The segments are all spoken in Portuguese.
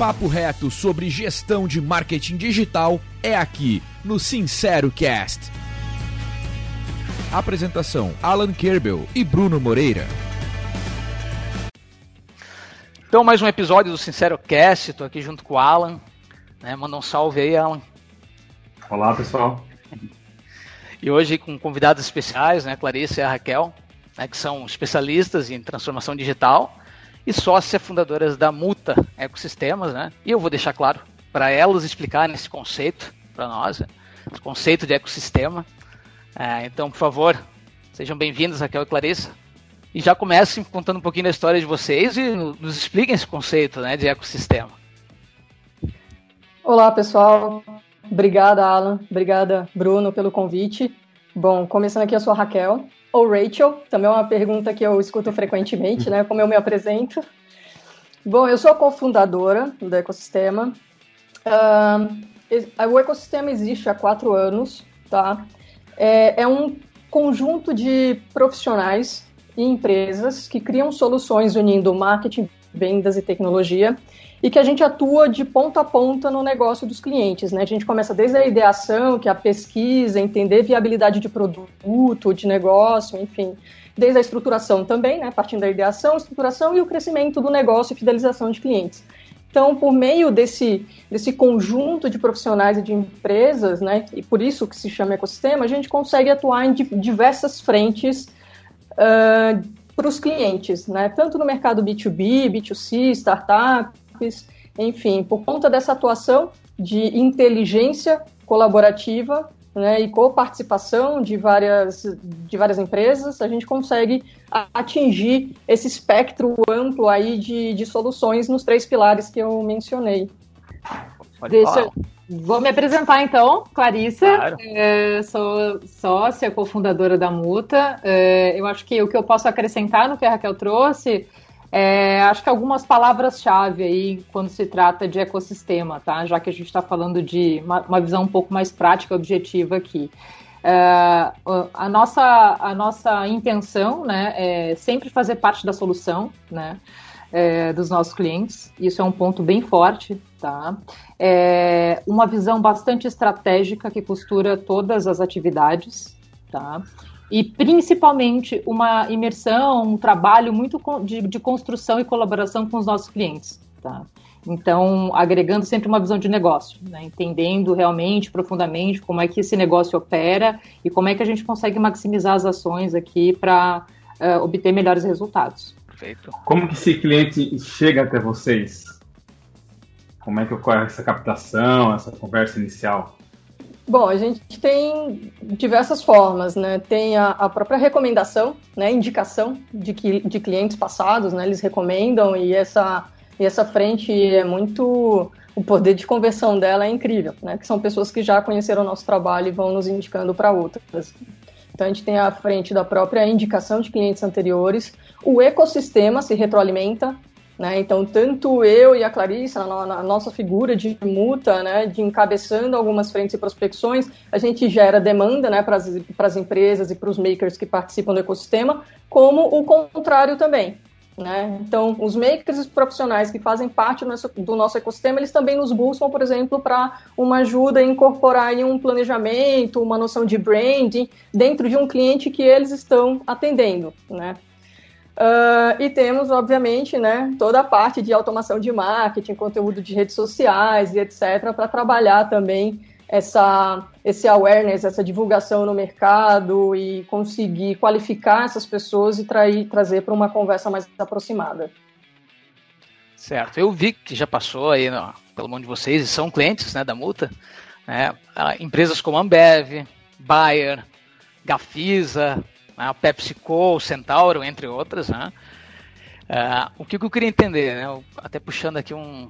papo reto sobre gestão de marketing digital é aqui no Sincero Cast. Apresentação: Alan Kerbel e Bruno Moreira. Então, mais um episódio do Sincero Cast. Estou aqui junto com o Alan. Né? Manda um salve aí, Alan. Olá, pessoal. E hoje com convidados especiais, né? Clarice e a Raquel, né? que são especialistas em transformação digital e sócias fundadoras da Muta Ecosistemas, né? E eu vou deixar claro para elas explicarem esse conceito para nós, né? esse conceito de ecossistema. É, então, por favor, sejam bem-vindos, Raquel e Clarissa. E já comecem contando um pouquinho da história de vocês e nos expliquem esse conceito né, de ecossistema. Olá, pessoal. Obrigada, Alan. Obrigada, Bruno, pelo convite. Bom, começando aqui, eu sou a Raquel, ou Rachel, também é uma pergunta que eu escuto frequentemente, né? Como eu me apresento. Bom, eu sou cofundadora do ecossistema. Uh, o ecossistema existe há quatro anos, tá? É, é um conjunto de profissionais e empresas que criam soluções unindo marketing, vendas e tecnologia e que a gente atua de ponta a ponta no negócio dos clientes. Né? A gente começa desde a ideação, que é a pesquisa, entender viabilidade de produto, de negócio, enfim, desde a estruturação também, né? partindo da ideação, estruturação e o crescimento do negócio e fidelização de clientes. Então, por meio desse, desse conjunto de profissionais e de empresas, né, e por isso que se chama ecossistema, a gente consegue atuar em diversas frentes uh, para os clientes, né, tanto no mercado B2B, B2C, startup, enfim, por conta dessa atuação de inteligência colaborativa né, e coparticipação de várias, de várias empresas, a gente consegue atingir esse espectro amplo aí de, de soluções nos três pilares que eu mencionei. Deixa, vou me apresentar então, Clarissa. Claro. É, sou sócia, cofundadora da Muta. É, eu acho que o que eu posso acrescentar no que a Raquel trouxe é, acho que algumas palavras-chave aí quando se trata de ecossistema, tá? Já que a gente está falando de uma, uma, visão um pouco mais prática, objetiva aqui. É, a, nossa, a nossa intenção né, é sempre fazer parte da solução né, é, dos nossos clientes. Isso é um ponto bem forte, tá? É uma visão bastante estratégica que costura todas as atividades, tá? E principalmente uma imersão, um trabalho muito de, de construção e colaboração com os nossos clientes. Tá? Então, agregando sempre uma visão de negócio, né? entendendo realmente, profundamente, como é que esse negócio opera e como é que a gente consegue maximizar as ações aqui para uh, eh, obter melhores resultados. Perfeito. Como que esse cliente chega até vocês? Como é que ocorre essa captação, essa conversa inicial? Bom, a gente tem diversas formas, né? Tem a, a própria recomendação, né? Indicação de, que, de clientes passados, né? Eles recomendam e essa, e essa frente é muito. O poder de conversão dela é incrível, né? Que são pessoas que já conheceram o nosso trabalho e vão nos indicando para outras. Então a gente tem a frente da própria indicação de clientes anteriores, o ecossistema se retroalimenta, né? Então, tanto eu e a Clarissa, na, na nossa figura de muta, né, de encabeçando algumas frentes e prospecções, a gente gera demanda né, para as empresas e para os makers que participam do ecossistema, como o contrário também. Né? Então, os makers e os profissionais que fazem parte do nosso, ecossistema, eles também nos buscam, por exemplo, para uma ajuda em incorporar em um planejamento, uma noção de branding dentro de um cliente que eles estão atendendo. Né? Uh, e temos, obviamente, né, toda a parte de automação de marketing, conteúdo de redes sociais e etc., para trabalhar também essa, esse awareness, essa divulgação no mercado e conseguir qualificar essas pessoas e trair, trazer para uma conversa mais aproximada. Certo. Eu vi que já passou aí no, pelo mundo de vocês e são clientes né, da multa. Né, empresas como Ambev, Bayer, Gafisa, né, a PepsiCo, o Centauro, entre outras. Né? Uh, o que, eu queria entender, né, até puxando aqui um,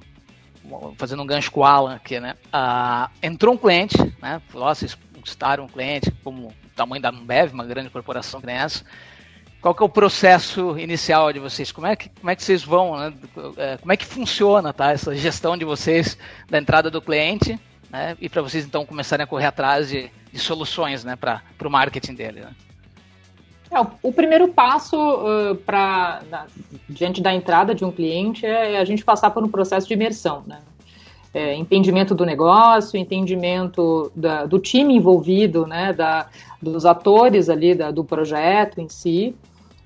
fazendo um gancho com o Alan aqui, né? Uh, entrou um cliente, né? vocês conquistaram um cliente como o tamanho da Ambev, uma grande corporação que nem essa. Qual que é o processo inicial de vocês? Como é que, como é que vocês vão, né? É, como é que funciona tá? essa gestão de vocês da entrada do cliente né? e para vocês então começarem a correr atrás de, de soluções né? para o marketing dele? Né? É, o, primeiro passo uh, para diante da entrada de um cliente é a gente passar por um processo de imersão, né? É, entendimento do negócio, entendimento da, do time envolvido, né, da, dos atores ali da, do projeto em si,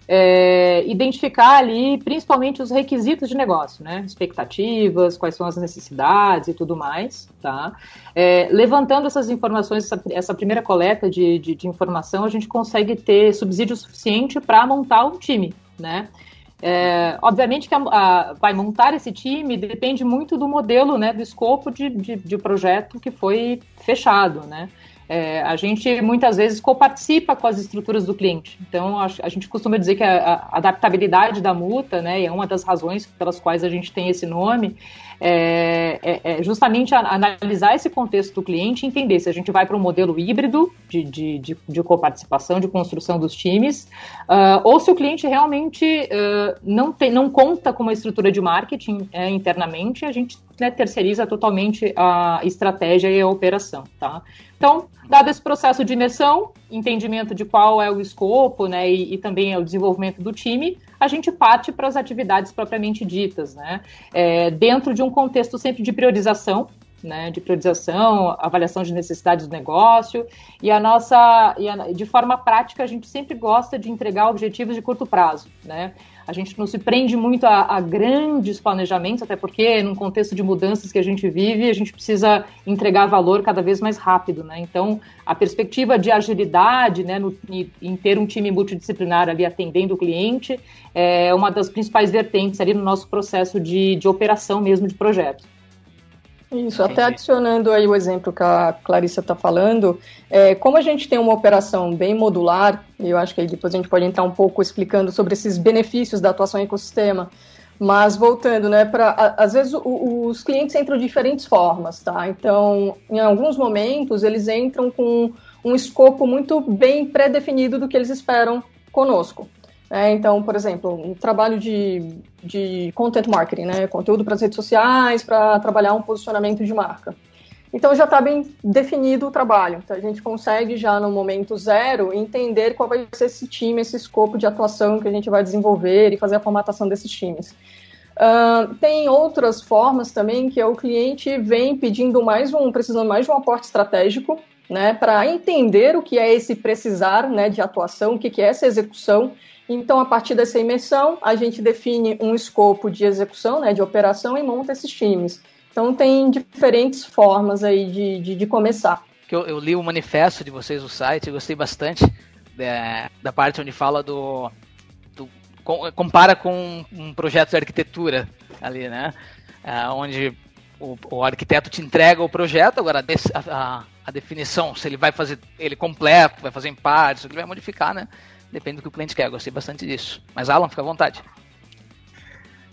é, identificar ali principalmente os requisitos de negócio, né? Expectativas, quais são as necessidades e tudo mais, tá? É, levantando essas informações, essa, essa primeira coleta de, de, de, informação, a gente consegue ter subsídio suficiente para montar um time, né? É, obviamente que a, a, vai montar esse time depende muito do modelo, né, do escopo de, de, de projeto que foi fechado, né? É, a gente muitas vezes coparticipa com as estruturas do cliente. Então, a, a gente costuma dizer que a, a, adaptabilidade da multa, né, é uma das razões pelas quais a gente tem esse nome, é, é, é justamente analisar esse contexto do cliente e entender se a gente vai para um modelo híbrido de, de, de, de coparticipação, de construção dos times, uh, ou se o cliente realmente uh, não, tem, não conta com uma estrutura de marketing uh, internamente, a gente né, terceiriza totalmente a estratégia e a operação, tá? Então, dado esse processo de imersão, entendimento de qual é o escopo, né, e, e também é o desenvolvimento do time, a gente parte para as atividades propriamente ditas, né, é, dentro de um contexto sempre de priorização, né, de priorização, avaliação de necessidades do negócio. E a nossa, e a, de forma prática, a gente sempre gosta de entregar objetivos de curto prazo, né, a gente não se prende muito a, a, grandes planejamentos, até porque num contexto de mudanças que a gente vive, a gente precisa entregar valor cada vez mais rápido, né? Então, a perspectiva de agilidade, né, no, em ter um time multidisciplinar ali atendendo o cliente, é uma das principais vertentes ali no nosso processo de, de operação mesmo de projeto. Isso, até adicionando aí o exemplo que a Clarissa está falando, é, como a gente tem uma operação bem modular, e eu acho que aí depois a gente pode entrar um pouco explicando sobre esses benefícios da atuação em ecossistema, mas voltando, né, para às vezes o, os clientes entram de diferentes formas, tá? Então, em alguns momentos eles entram com um escopo muito bem pré-definido do que eles esperam conosco. É, então, por exemplo, um trabalho de, de content marketing, né? conteúdo para as redes sociais, para trabalhar um posicionamento de marca. Então já está bem definido o trabalho. Então a gente consegue já no momento zero entender qual vai ser esse time, esse escopo de atuação que a gente vai desenvolver e fazer a formatação desses times. Uh, tem outras formas também que é o cliente vem pedindo mais um, precisando mais de um aporte estratégico, né, para entender o que é esse precisar, né, de atuação, o que, que é essa execução então, a partir dessa imersão, a gente define um escopo de execução, né, de operação e monta esses times. Então, tem diferentes formas aí de, de, de começar. Eu, eu, li o manifesto de vocês no site, gostei bastante é, da parte onde fala do, do, compara com um projeto de arquitetura ali, né? É, onde o, o, arquiteto te entrega o projeto, agora a, a, a, definição, se ele vai fazer ele completo, vai fazer em partes, ele vai modificar, né? Depende do que o cliente quer. Gostei bastante disso. Mas, Alan, fica à vontade.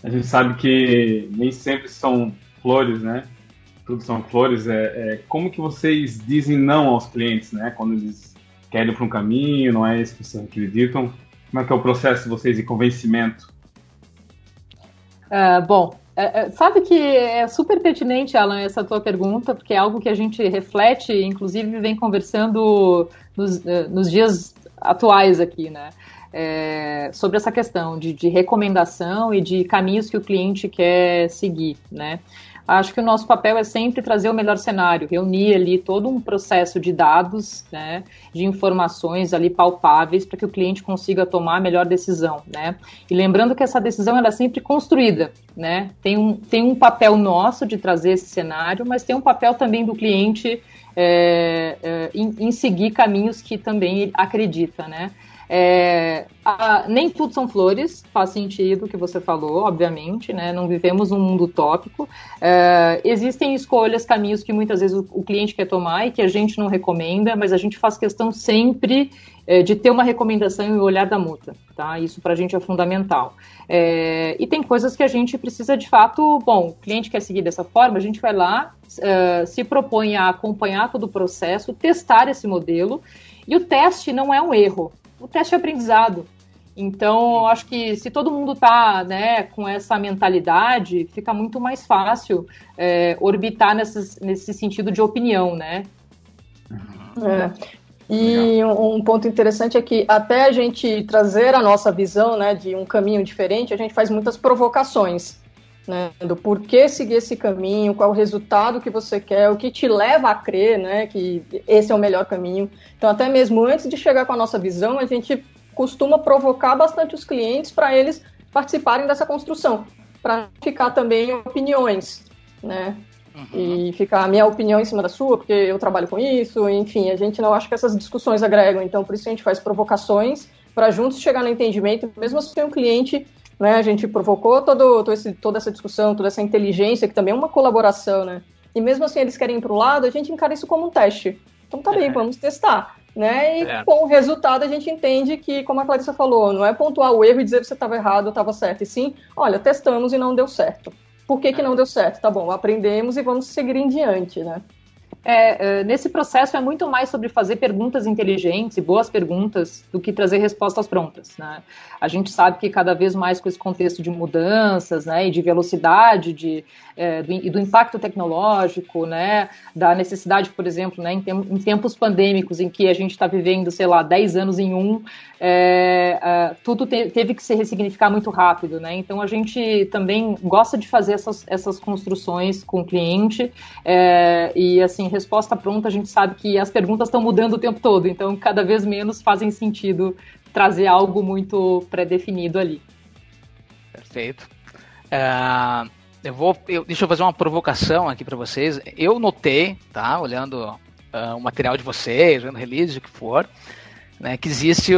A gente sabe que nem sempre são flores, né? Tudo são flores. É, é como que vocês dizem não aos clientes, né? Quando eles querem para um caminho, não é isso que vocês acreditam. Como é que é o processo de vocês de convencimento? Uh, bom, é, é, sabe que é super pertinente, Alan, essa tua pergunta, porque é algo que a gente reflete, inclusive vem conversando nos, uh, nos dias atuais aqui, né? É, sobre essa questão de, de, recomendação e de caminhos que o cliente quer seguir, né? Acho que o nosso papel é sempre trazer o melhor cenário, reunir ali todo um processo de dados, né, de informações ali palpáveis para que o cliente consiga tomar a melhor decisão, né? E lembrando que essa decisão ela é sempre construída, né? Tem um, tem um papel nosso de trazer esse cenário, mas tem um papel também do cliente é, é, em, em, seguir caminhos que também acredita, né? É, a, nem tudo são flores, faz sentido o que você falou, obviamente, né? Não vivemos um mundo utópico. É, existem escolhas, caminhos que muitas vezes o, o, cliente quer tomar e que a gente não recomenda, mas a gente faz questão sempre é, de ter uma recomendação e o olhar da multa, tá? Isso para a gente é fundamental. É, e tem coisas que a gente precisa de fato, bom, o cliente quer seguir dessa forma, a gente vai lá, uh, se propõe a acompanhar todo o processo, testar esse modelo, e o teste não é um erro, o teste é aprendizado. Então, acho que se todo mundo está né, com essa mentalidade, fica muito mais fácil é, orbitar nesse sentido de opinião, né? É. E um, um, ponto interessante é que até a gente trazer a nossa visão né, de um caminho diferente, a gente faz muitas provocações. Né, do porquê seguir esse caminho, qual o resultado que você quer, o que te leva a crer né, que esse é o melhor caminho. Então, até mesmo antes de chegar com a nossa visão, a gente costuma provocar bastante os clientes para eles participarem dessa construção, para ficar também opiniões, né? Uhum. E ficar a minha opinião em cima da sua, porque eu trabalho com isso, enfim, a gente não acha que essas discussões agregam, então por isso a gente faz provocações para juntos chegar no entendimento, mesmo se assim, um cliente, né, a gente provocou todo, todo esse, toda essa discussão, toda essa inteligência, que também é uma colaboração, né? E mesmo assim eles querem ir para o lado, a gente encara isso como um teste. Então tá bem, é. vamos testar. Né? E é. com o resultado a gente entende que, como a Clarissa falou, não é pontuar o erro e dizer que você estava errado ou estava certo, e sim, olha, testamos e não deu certo. Por que, que é. não deu certo? Tá bom, aprendemos e vamos seguir em diante, né? É, é, nesse processo é muito mais sobre fazer perguntas inteligentes e boas perguntas do que trazer respostas prontas. Né? A gente sabe que cada vez mais com esse contexto de mudanças né, e de velocidade de, é, do, e do impacto tecnológico, né, da necessidade, por exemplo, né, em, em tempos pandêmicos em que a gente está vivendo, sei lá, 10 anos em um, é, é, tudo te, teve que se ressignificar muito rápido. Né? Então a gente também gosta de fazer essas, essas construções com o cliente é, e assim resposta pronta, a gente sabe que as perguntas estão mudando o tempo todo, então cada vez menos fazem sentido trazer algo muito pré-definido ali. Perfeito. Uh, eu vou, eu, deixa eu fazer uma provocação aqui para vocês. Eu notei, tá, olhando uh, o material de vocês, vendo release, o que for, né, que existe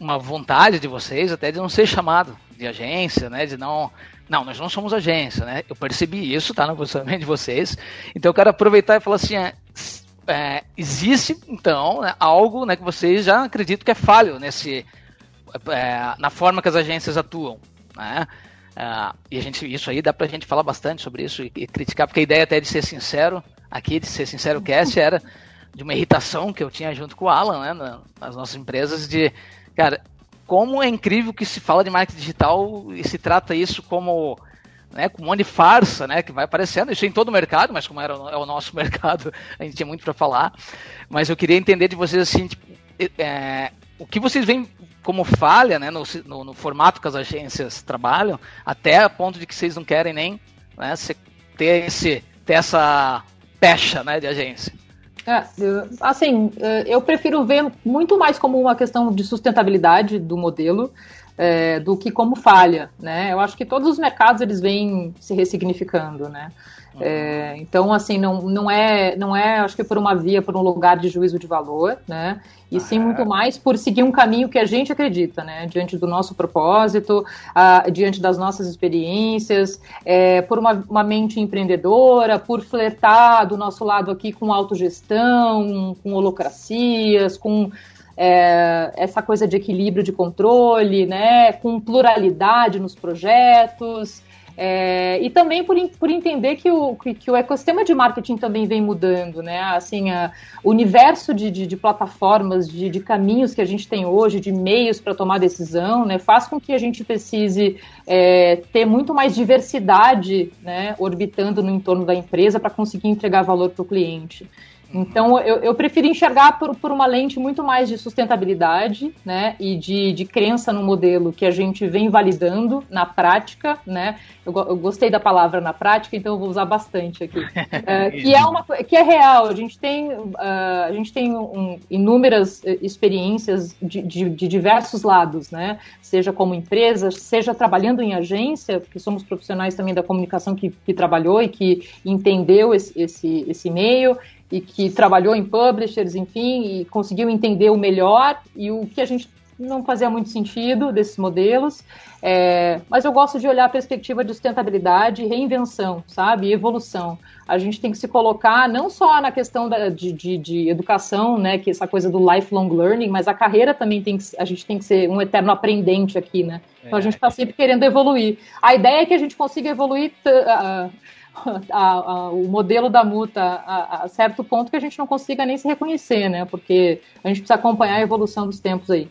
uma vontade de vocês até de não ser chamado de agência, né, de não não, nós não somos agência, né? Eu percebi isso, tá no posicionamento de vocês. Então eu quero aproveitar e falar assim, é, é, existe então né, algo né, que vocês já acreditam que é falho nesse é, na forma que as agências atuam, né? É, e a gente, isso aí dá pra gente falar bastante sobre isso e, e, criticar, porque a ideia até de ser sincero, aqui de ser sincero cast era de uma irritação que eu tinha junto com o Alan, né, nas nossas empresas, de, cara, como é incrível que se fala de marketing digital e se trata isso como né, com um monte de farsa, né, que vai aparecendo, isso em todo o mercado, mas como era é o nosso mercado, a gente tinha muito para falar, mas eu queria entender de vocês, assim, tipo, é, o que vocês veem como falha, né, no, no, no, formato que as agências trabalham, até a ponto de que vocês não querem nem né, ter, esse, ter essa pecha, né, de agência. É, assim, é, eu prefiro ver muito mais como uma questão de sustentabilidade do modelo é, do que como falha, né? Eu acho que todos os mercados eles vêm se ressignificando, né? É, então, assim, não, não, é, não é, acho que por uma via, por um lugar de juízo de valor, né? E sim muito mais por seguir um caminho que a gente acredita, né? Diante do nosso propósito, diante das nossas experiências, é, por uma, uma mente empreendedora, por flertar do nosso lado aqui com autogestão, com holocracias, com é, essa coisa de equilíbrio de controle, né, com pluralidade nos projetos, é, e também por, por entender que o, que, o ecossistema de marketing também vem mudando, né? Assim, a, o universo de, de, de plataformas, de, de, caminhos que a gente tem hoje, de meios para tomar decisão, né? Faz com que a gente precise é, ter muito mais diversidade, né? Orbitando no entorno da empresa para conseguir entregar valor para o cliente. Então, eu, eu prefiro enxergar por, por uma lente muito mais de sustentabilidade, né, e de, de crença no modelo que a gente vem validando na prática, né, eu, eu gostei da palavra na prática, então eu vou usar bastante aqui, é, que, é uma, que é real, a gente tem, uh, a gente tem um, inúmeras eh, experiências de, de, de diversos lados, né, seja como empresa, seja trabalhando em agência, porque somos profissionais também da comunicação que, que trabalhou e que entendeu esse, esse, esse meio, e que trabalhou em publishers, enfim, e conseguiu entender o melhor e o que a gente não fazia muito sentido desses modelos. É, mas eu gosto de olhar a perspectiva de sustentabilidade, reinvenção, sabe, evolução. A gente tem que se colocar não só na questão da, de, de, de, educação, né, que essa coisa do lifelong learning, mas a carreira também tem que, a gente tem que ser um eterno aprendente aqui, né? Então a gente está sempre querendo evoluir. A ideia é que a gente consiga evoluir uh, a, a, o modelo da multa a, a, certo ponto que a gente não consiga nem se reconhecer, né? Porque a gente precisa acompanhar a evolução dos tempos aí.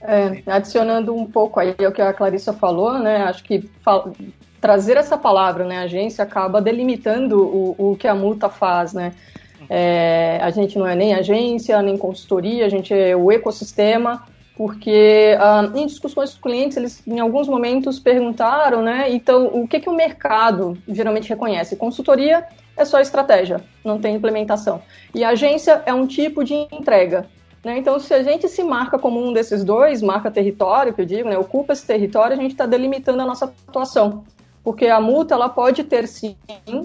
É, adicionando um pouco aí o que a Clarissa falou, né? Acho que trazer essa palavra, né, agência, acaba delimitando o, o que a multa faz, né? É, a gente não é nem agência, nem consultoria, a gente é o ecossistema, porque ah, em discussões com clientes, eles em alguns momentos perguntaram, né? Então, o que, que o mercado geralmente reconhece? Consultoria é só estratégia, não tem implementação. E agência é um tipo de entrega. Né? Então, se a gente se marca como um desses dois, marca território, que eu digo, né? ocupa esse território, a gente está delimitando a nossa atuação. Porque a multa ela pode ter sim,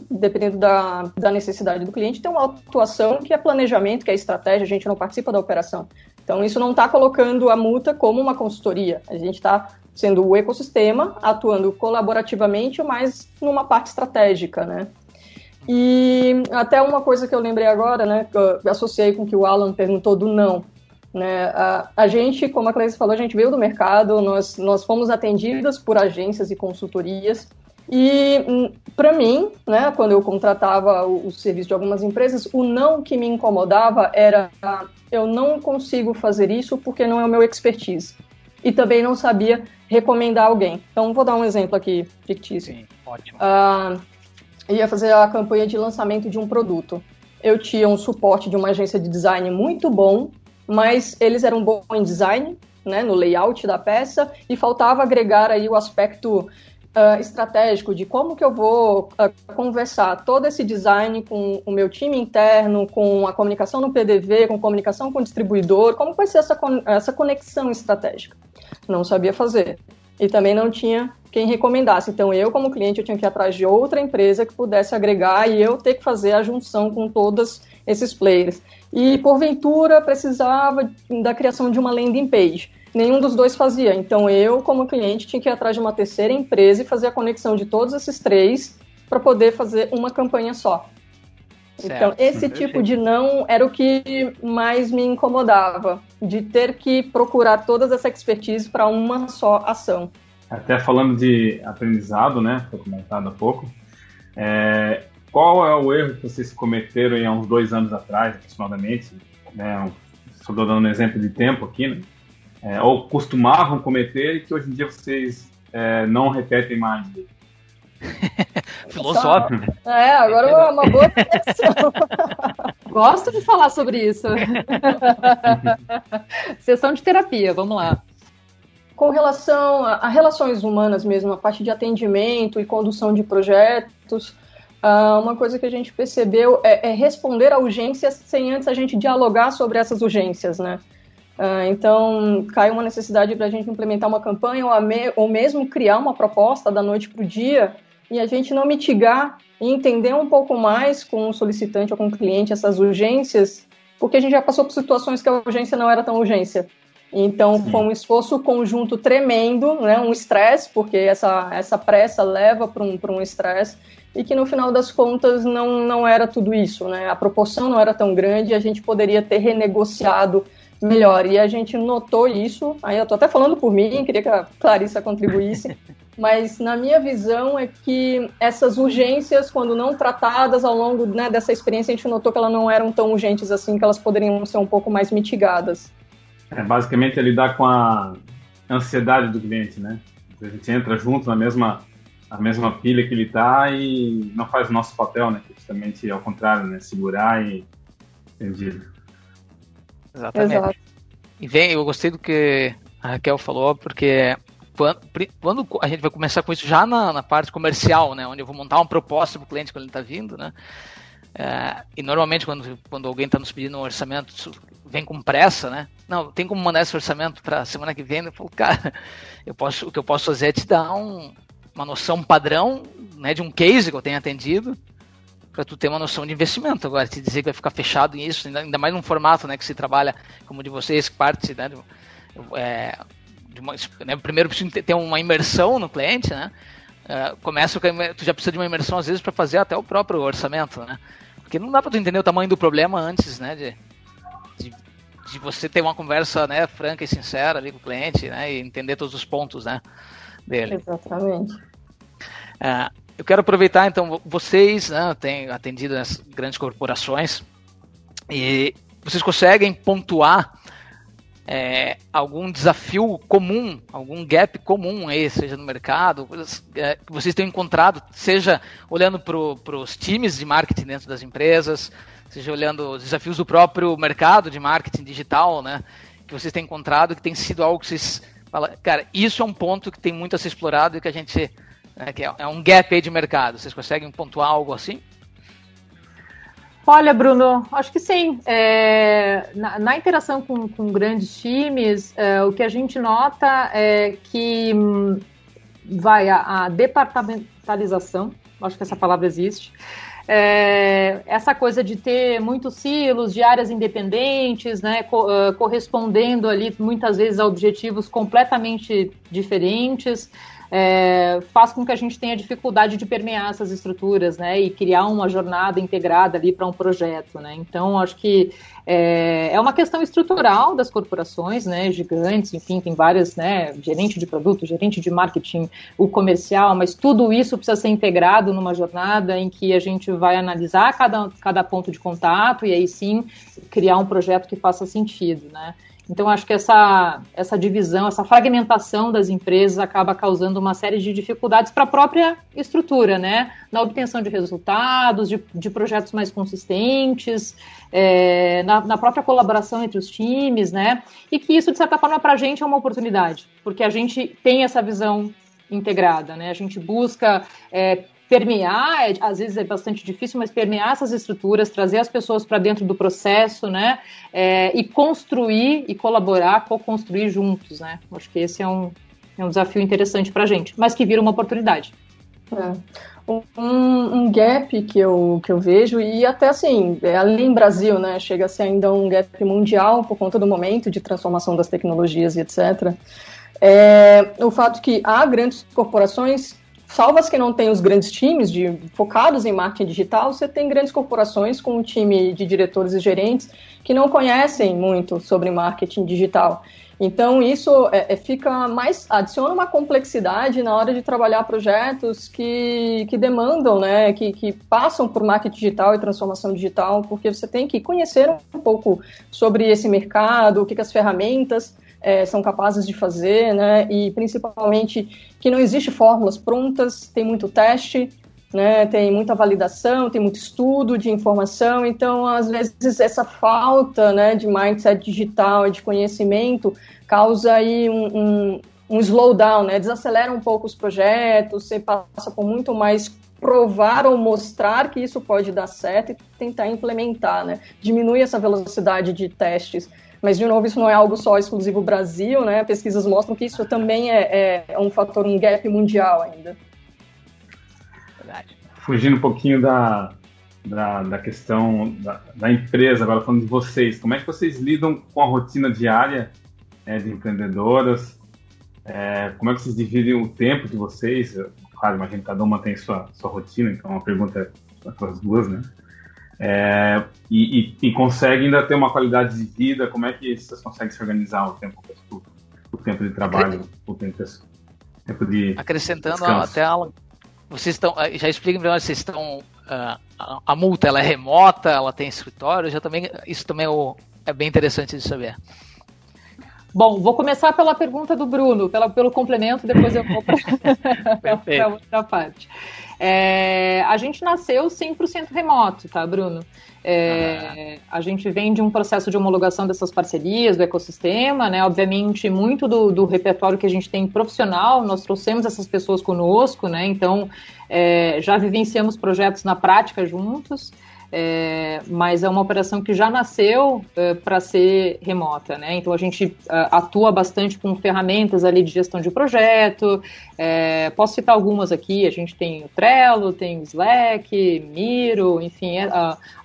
dependendo da, da necessidade do cliente, ter uma atuação que é planejamento, que é estratégia, a gente não participa da operação. Então, isso não está colocando a multa como uma consultoria. A gente está sendo o ecossistema, atuando colaborativamente, mas numa parte estratégica, né? E até uma coisa que eu lembrei agora, né, que eu associei com o que o Alan perguntou do não. Né? A, a gente, como a Clarice falou, a gente veio do mercado, nós, nós fomos atendidas por agências e consultorias, e hum, para mim, né, quando eu contratava o, o, serviço de algumas empresas, o não que me incomodava era eu não consigo fazer isso porque não é o meu expertise. E também não sabia recomendar alguém. Então, vou dar um exemplo aqui fictício. Sim, ótimo. Uh, ia fazer a campanha de lançamento de um produto. Eu tinha um suporte de uma agência de design muito bom, mas eles eram bons em design, né, no layout da peça, e faltava agregar aí o aspecto uh, estratégico de como que eu vou uh, conversar todo esse design com o meu time interno, com a comunicação no PDV, com comunicação com o distribuidor, como vai ser essa, essa conexão estratégica. Não sabia fazer. E também não tinha quem recomendasse. Então, eu, como cliente, eu tinha que ir atrás de outra empresa que pudesse agregar e eu ter que fazer a junção com todos esses players. E, porventura, precisava da criação de uma landing page. Nenhum dos dois fazia. Então, eu, como cliente, tinha que ir atrás de uma terceira empresa e fazer a conexão de todos esses três para poder fazer uma campanha só. Certo. Então, esse tipo de não era o que mais me incomodava, de ter que procurar toda essa expertise para uma só ação. Até falando de aprendizado, né? Foi comentado há pouco. É, qual é o erro que vocês cometeram há uns dois anos atrás, aproximadamente? Né, estou dando um exemplo de tempo aqui, né? É, ou costumavam cometer e que hoje em dia vocês é, não repetem mais. Filosófico. É, agora é uma boa Gosto de falar sobre isso. Sessão de terapia, vamos lá com relação a, a, relações humanas mesmo, a parte de atendimento e condução de projetos, uh, uma coisa que a gente percebeu é, é, responder a urgências sem antes a gente dialogar sobre essas urgências, né? Uh, então, cai uma necessidade para a gente implementar uma campanha ou, me, ou mesmo criar uma proposta da noite para o dia e a gente não mitigar e entender um pouco mais com o solicitante ou com o cliente essas urgências, porque a gente já passou por situações que a urgência não era tão urgência. Então, Sim. foi um esforço conjunto tremendo, né, um estresse, porque essa, essa pressa leva para um, um estresse, e que no final das contas não, não era tudo isso, né? A proporção não era tão grande e a gente poderia ter renegociado melhor. E a gente notou isso, aí eu estou até falando por mim, queria que a Clarissa contribuísse, mas na minha visão é que essas urgências, quando não tratadas ao longo né, dessa experiência, a gente notou que elas não eram tão urgentes assim, que elas poderiam ser um pouco mais mitigadas. É, basicamente é lidar com a ansiedade do cliente, né? A gente entra junto na mesma, na mesma pilha que ele está e não faz o nosso papel, né? Justamente ao contrário, né? Segurar e... Entendido. Exatamente. Exato. E vem, eu gostei do que a Raquel falou, porque quando, quando a gente vai começar com isso já na, na parte comercial, né? Onde eu vou montar uma proposta para o cliente quando ele está vindo, né? É, e normalmente quando, quando alguém está nos pedindo um orçamento, vem com pressa, né? Não, tem como mandar esse orçamento para semana que vem? Eu falo, cara, eu posso, o que eu posso fazer é te dar um, uma noção padrão, né, de um case que eu tenho atendido, para tu ter uma noção de investimento. Agora, te dizer que vai ficar fechado em isso, ainda mais num formato, né, que se trabalha como de vocês, parte, né, é, uma, né, primeiro preciso ter uma imersão no cliente, né? Uh, começa tu já precisa de uma imersão às vezes para fazer até o próprio orçamento, né? Porque não dá para tu entender o tamanho do problema antes, né, de, de, de, você ter uma conversa, né, franca e sincera ali com o cliente, né, e entender todos os pontos, né, dele. Exatamente. Uh, eu quero aproveitar, então, vocês né, têm atendido as grandes corporações e vocês conseguem pontuar é, algum desafio comum, algum gap comum aí, seja no mercado, coisas é, que vocês tenham encontrado, seja olhando para os times de marketing dentro das empresas, seja olhando os desafios do próprio mercado de marketing digital, né? Que vocês têm encontrado, que tem sido algo que vocês falam, cara, isso é um ponto que tem muito a ser explorado e que a gente, né, que é, é um gap aí de mercado. Vocês conseguem pontuar algo assim? Olha, Bruno, acho que sim. É, na, na, interação com, com grandes times, é, o que a gente nota é que hum, vai a, a departamentalização, acho que essa palavra existe, é, essa coisa de ter muitos silos de áreas independentes, né, co uh, correspondendo ali muitas vezes a objetivos completamente diferentes é, faz com que a gente tenha dificuldade de permear essas estruturas, né, e criar uma jornada integrada ali para um projeto, né. Então, acho que é, é, uma questão estrutural das corporações, né, gigantes, enfim, tem várias, né, gerente de produto, gerente de marketing, o comercial, mas tudo isso precisa ser integrado numa jornada em que a gente vai analisar cada, cada ponto de contato e aí sim criar um projeto que faça sentido, né. Então, acho que essa, essa divisão, essa fragmentação das empresas acaba causando uma série de dificuldades para a própria estrutura, né? Na obtenção de resultados, de, de projetos mais consistentes, é, na, na, própria colaboração entre os times, né? E que isso, de certa forma, para a gente é uma oportunidade, porque a gente tem essa visão integrada, né? A gente busca é, permear, é, às vezes é bastante difícil, mas permear essas estruturas, trazer as pessoas para dentro do processo, né? É, e construir e colaborar, co-construir juntos, né? Acho que esse é um, é um desafio interessante para a gente, mas que vira uma oportunidade. É. Um, um, gap que eu, que eu vejo, e até assim, é, além Brasil, né, chega a ser ainda um gap mundial por conta do momento de transformação das tecnologias e etc., é o fato que há grandes corporações salvo as que não têm os grandes times de, focados em marketing digital, você tem grandes corporações com um time de diretores e gerentes que não conhecem muito sobre marketing digital. Então, isso é, é, fica mais. adiciona uma complexidade na hora de trabalhar projetos que, que demandam, né, que, que passam por marketing digital e transformação digital, porque você tem que conhecer um pouco sobre esse mercado, o que, que as ferramentas é, são capazes de fazer, né? E principalmente que não existe fórmulas prontas, tem muito teste, né? Tem muita validação, tem muito estudo de informação. Então, às vezes essa falta, né, de mindset digital, de conhecimento, causa aí um, um, um slowdown, né? Desacelera um pouco os projetos, você passa por muito mais provar ou mostrar que isso pode dar certo e tentar implementar, né? Diminui essa velocidade de testes. Mas, de novo, isso não é algo só exclusivo Brasil, né? Pesquisas mostram que isso também é, é um fator, um gap mundial ainda. Verdade. Fugindo um pouquinho da, da, da questão da, da, empresa, agora falando de vocês, como é que vocês lidam com a rotina diária é, de empreendedoras? É, como é que vocês dividem o tempo de vocês? Claro, imagino que cada uma tem sua, sua rotina, então a pergunta é para as duas, né? É, e, e, e, consegue ainda ter uma qualidade de vida? Como é que vocês conseguem se organizar o tempo, o, o tempo de trabalho, o tempo, o tempo de. Acrescentando até Alan, vocês estão. Eh, já expliquem para nós, vocês estão. Uh, a, a, multa ela é remota, ela tem escritório, já também, isso também é, o, é bem interessante de saber. Bom, vou começar pela pergunta do Bruno, pela, pelo complemento, depois eu vou para outra parte. É, a gente nasceu 100% remoto, tá, Bruno? É, a gente vem de um processo de homologação dessas parcerias, do ecossistema, né? Obviamente, muito do, do repertório que a gente tem profissional, nós trouxemos essas pessoas conosco, né? Então, é, já vivenciamos projetos na prática juntos é, mas é uma operação que já nasceu é, para ser remota, né? Então a gente é, atua bastante com ferramentas ali de gestão de projeto. É, posso citar algumas aqui. A gente tem o Trello, tem o Slack, Miro, enfim, é,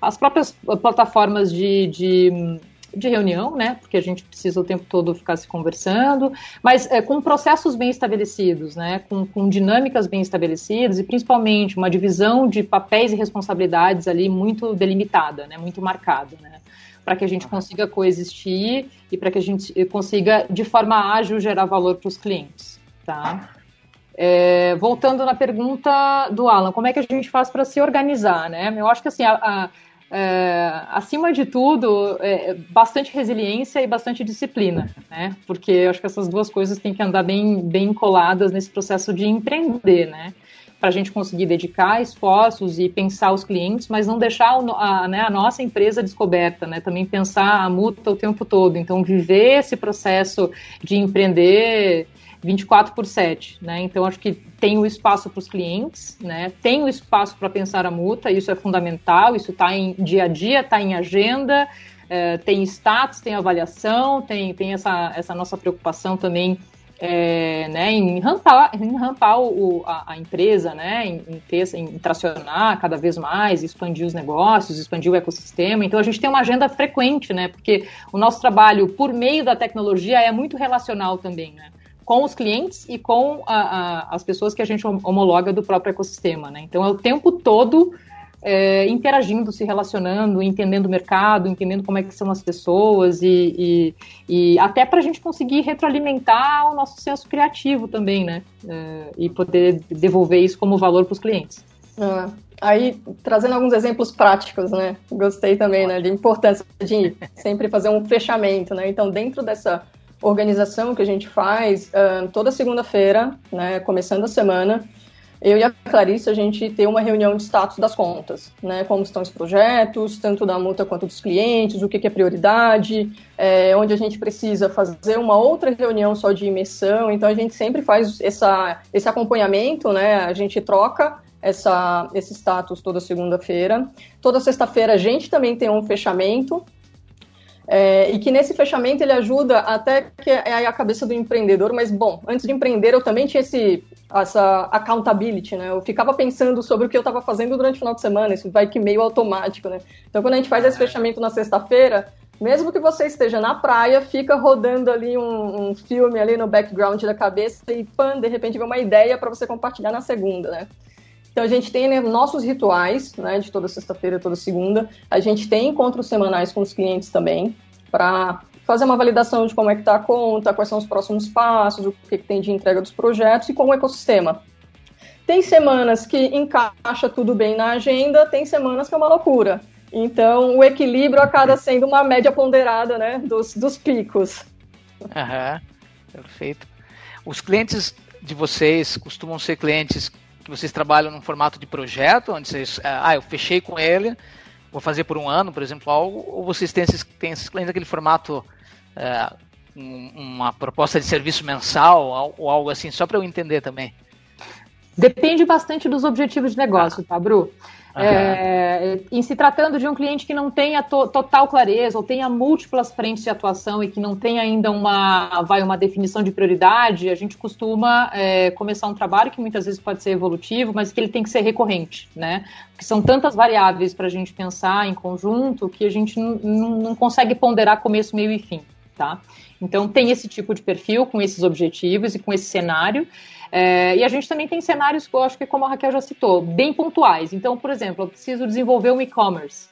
as próprias plataformas de, de de reunião, né? Porque a gente precisa o tempo todo ficar se conversando, mas é, com processos bem estabelecidos, né? Com, com, dinâmicas bem estabelecidas e principalmente uma divisão de papéis e responsabilidades ali muito delimitada, né? Muito marcada, né? Para que a gente consiga coexistir e para que a gente consiga, de forma ágil, gerar valor para os clientes, tá? É, voltando na pergunta do Alan, como é que a gente faz para se organizar, né? Eu acho que assim, a, a é, acima de tudo, é, bastante resiliência e bastante disciplina, né? Porque eu acho que essas duas coisas têm que andar bem, bem coladas nesse processo de empreender, né? para a gente conseguir dedicar esforços e pensar os clientes, mas não deixar a, né, a nossa empresa descoberta, né? Também pensar a multa o tempo todo. Então, viver esse processo de empreender 24 por 7, né? Então acho que tem o espaço para os clientes, né? Tem o espaço para pensar a multa, isso é fundamental, isso está em dia a dia, está em agenda, é, tem status, tem avaliação, tem, tem essa, essa nossa preocupação também é, né, em rampar, em rampar o, a, a, empresa, né, em, em, ter, em tracionar cada vez mais, expandir os negócios, expandir o ecossistema. Então a gente tem uma agenda frequente, né, porque o nosso trabalho por meio da tecnologia é muito relacional também, né com os clientes e com a, a, as pessoas que a gente homologa do próprio ecossistema. Né? Então, é o tempo todo é, interagindo, se relacionando, entendendo o mercado, entendendo como é que são as pessoas e, e, e até para a gente conseguir retroalimentar o nosso senso criativo também, né? É, e poder devolver isso como valor para os clientes. Ah, aí, trazendo alguns exemplos práticos, né? Gostei também, né? De importância de sempre fazer um fechamento, né? Então, dentro dessa organização que a gente faz uh, toda segunda-feira, né, começando a semana, eu e a Clarice, a gente tem uma reunião de status das contas, né? Como estão os projetos, tanto da multa quanto dos clientes, o que, que é prioridade, é, onde a gente precisa fazer uma outra reunião só de imersão. Então, a gente sempre faz essa, esse acompanhamento, né? A gente troca essa, esse status toda segunda-feira. Toda sexta-feira a gente também tem um fechamento é, e que nesse fechamento ele ajuda até que é a cabeça do empreendedor, mas bom, antes de empreender eu também tinha esse, essa accountability, né? Eu ficava pensando sobre o que eu estava fazendo durante o final de semana, isso vai que meio automático, né? Então quando a gente faz esse fechamento na sexta-feira, mesmo que você esteja na praia, fica rodando ali um, um, filme ali no background da cabeça e pan, de repente vem uma ideia para você compartilhar na segunda, né? Então a gente tem né, nossos rituais, né, de toda sexta-feira, toda segunda. A gente tem encontros semanais com os clientes também para fazer uma validação de como é que está a conta, quais são os próximos passos, o que, que tem de entrega dos projetos e com o ecossistema. Tem semanas que encaixa tudo bem na agenda, tem semanas que é uma loucura. Então, o equilíbrio acaba sendo uma média ponderada né, dos, dos picos. Aham, perfeito. Os clientes de vocês costumam ser clientes que vocês trabalham num formato de projeto, onde vocês, é, ah, eu fechei com ele, vou fazer por um ano, por exemplo, algo, ou vocês têm esses, têm esses clientes aquele formato, é, uma proposta de serviço mensal ou algo assim, só para eu entender também? Depende bastante dos objetivos de negócio, tá, Bru? É, em se tratando de um cliente que não tenha to total clareza ou tenha múltiplas frentes de atuação e que não tem ainda uma, vai, uma definição de prioridade, a gente costuma é, começar um trabalho que muitas vezes pode ser evolutivo, mas que ele tem que ser recorrente, né? Porque são tantas variáveis para a gente pensar em conjunto que a gente não consegue ponderar começo, meio e fim, tá? Então tem esse tipo de perfil com esses objetivos e com esse cenário. É, e a gente também tem cenários, eu acho que como a Raquel já citou, bem pontuais. Então, por exemplo, eu preciso desenvolver um e-commerce.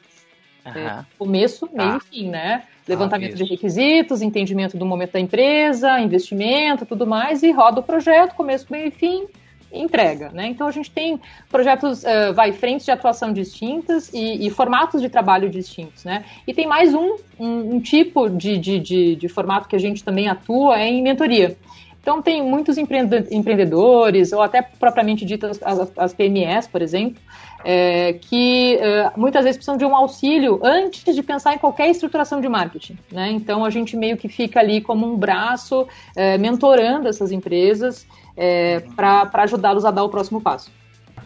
Uhum. É, começo, meio ah. e fim, né? Levantamento ah, de requisitos, entendimento do momento da empresa, investimento, tudo mais, e roda o projeto, começo, meio e fim, entrega, né? Então a gente tem projetos, uh, vai, frentes de atuação distintas e, e, formatos de trabalho distintos, né? E tem mais um, um, um tipo de, de, de, de, formato que a gente também atua é em mentoria. Então, tem muitos empreendedores, ou até propriamente ditas as, as PMEs, por exemplo, é, que é, muitas vezes precisam de um auxílio antes de pensar em qualquer estruturação de marketing. Né? Então, a gente meio que fica ali como um braço é, mentorando essas empresas é, para ajudá-los a dar o próximo passo.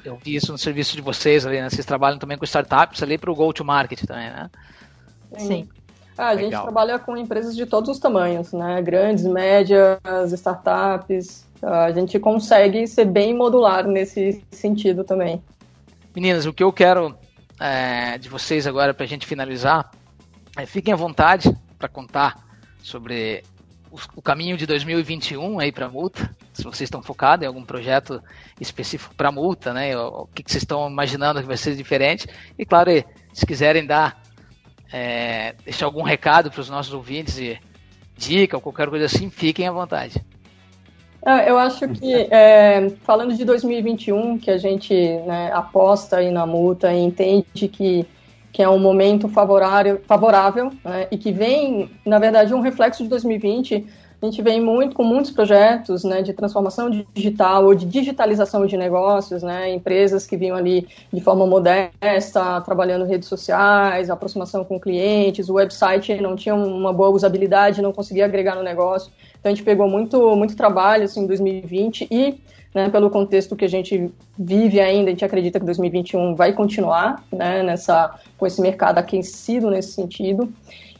Eu vi isso no serviço de vocês ali, né? Vocês trabalham também com startups ali para o go-to-market também, né? Sim. Ah, a gente trabalha com empresas de todos os tamanhos, né? Grandes, médias, startups. A gente consegue ser bem modular nesse sentido também. Meninas, o que eu quero é, de vocês agora para a gente finalizar é fiquem à vontade para contar sobre o, o, caminho de 2021 aí para multa. Se vocês estão focados em algum projeto específico para multa, né? O, o que, que vocês estão imaginando que vai ser diferente? E claro, se quiserem dar é, deixar algum recado para os nossos ouvintes e dica ou qualquer coisa assim, fiquem à vontade. É, eu acho que, é, falando de 2021, que a gente né, aposta aí na multa e entende que, que é um momento favorável, favorável né, e que vem, na verdade, um reflexo de 2020, a gente vem muito com muitos projetos né, de transformação digital ou de digitalização de negócios, né, empresas que vinham ali de forma modesta, trabalhando redes sociais, aproximação com clientes, o website não tinha uma boa usabilidade, não conseguia agregar no negócio. Então a gente pegou muito, muito trabalho assim, em 2020 e né, pelo contexto que a gente vive ainda, a gente acredita que 2021 vai continuar né, nessa, com esse mercado aquecido nesse sentido.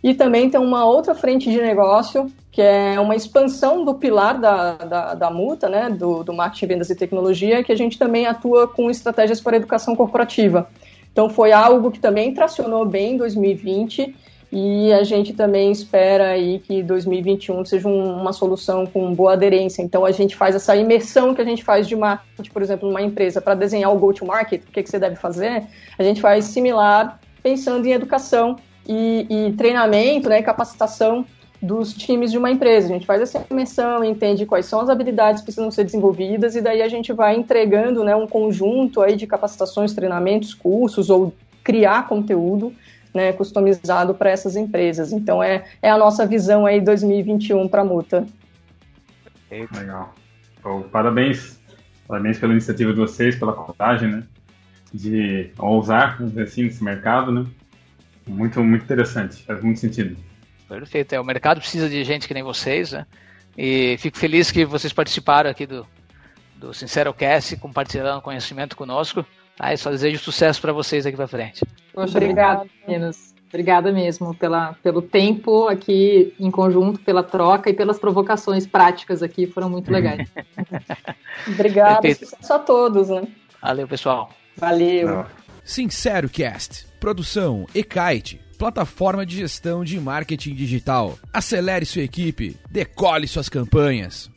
E também tem uma outra frente de negócio, que é uma expansão do pilar da, da, da multa, né, do, do marketing, vendas e tecnologia, que a gente também atua com estratégias para educação corporativa. Então foi algo que também tracionou bem em 2020 e a gente também espera aí que 2021 seja um, uma solução com boa aderência. Então a gente faz essa imersão que a gente faz de marketing, por exemplo, numa empresa para desenhar o go-to-market, o que, que você deve fazer, a gente faz similar pensando em educação e, e treinamento, né, capacitação dos times de uma empresa. A gente faz essa imersão, entende quais são as habilidades que precisam ser desenvolvidas e daí a gente vai entregando né, um conjunto aí de capacitações, treinamentos, cursos ou criar conteúdo né, customizado para essas empresas. Então é, é a nossa visão aí 2021 para a multa. Legal. Bom, parabéns. Parabéns pela iniciativa de vocês, pela coragem, né? De ousar, vamos dizer assim, nesse mercado, né? Muito, muito interessante, faz muito sentido. Perfeito, é, o mercado precisa de gente que nem vocês, né? E fico feliz que vocês participaram aqui do, do Sincero Cast, compartilhando conhecimento conosco. Tá? E só desejo sucesso para vocês aqui para frente. Poxa, obrigada, meninos. Obrigada mesmo pela, pelo tempo aqui em conjunto, pela troca e pelas provocações práticas aqui, foram muito legais. Obrigada, sucesso a todos, né? Valeu, pessoal. Valeu. Sincero Cast, produção e-kite, plataforma de gestão de marketing digital. Acelere sua equipe, decole suas campanhas.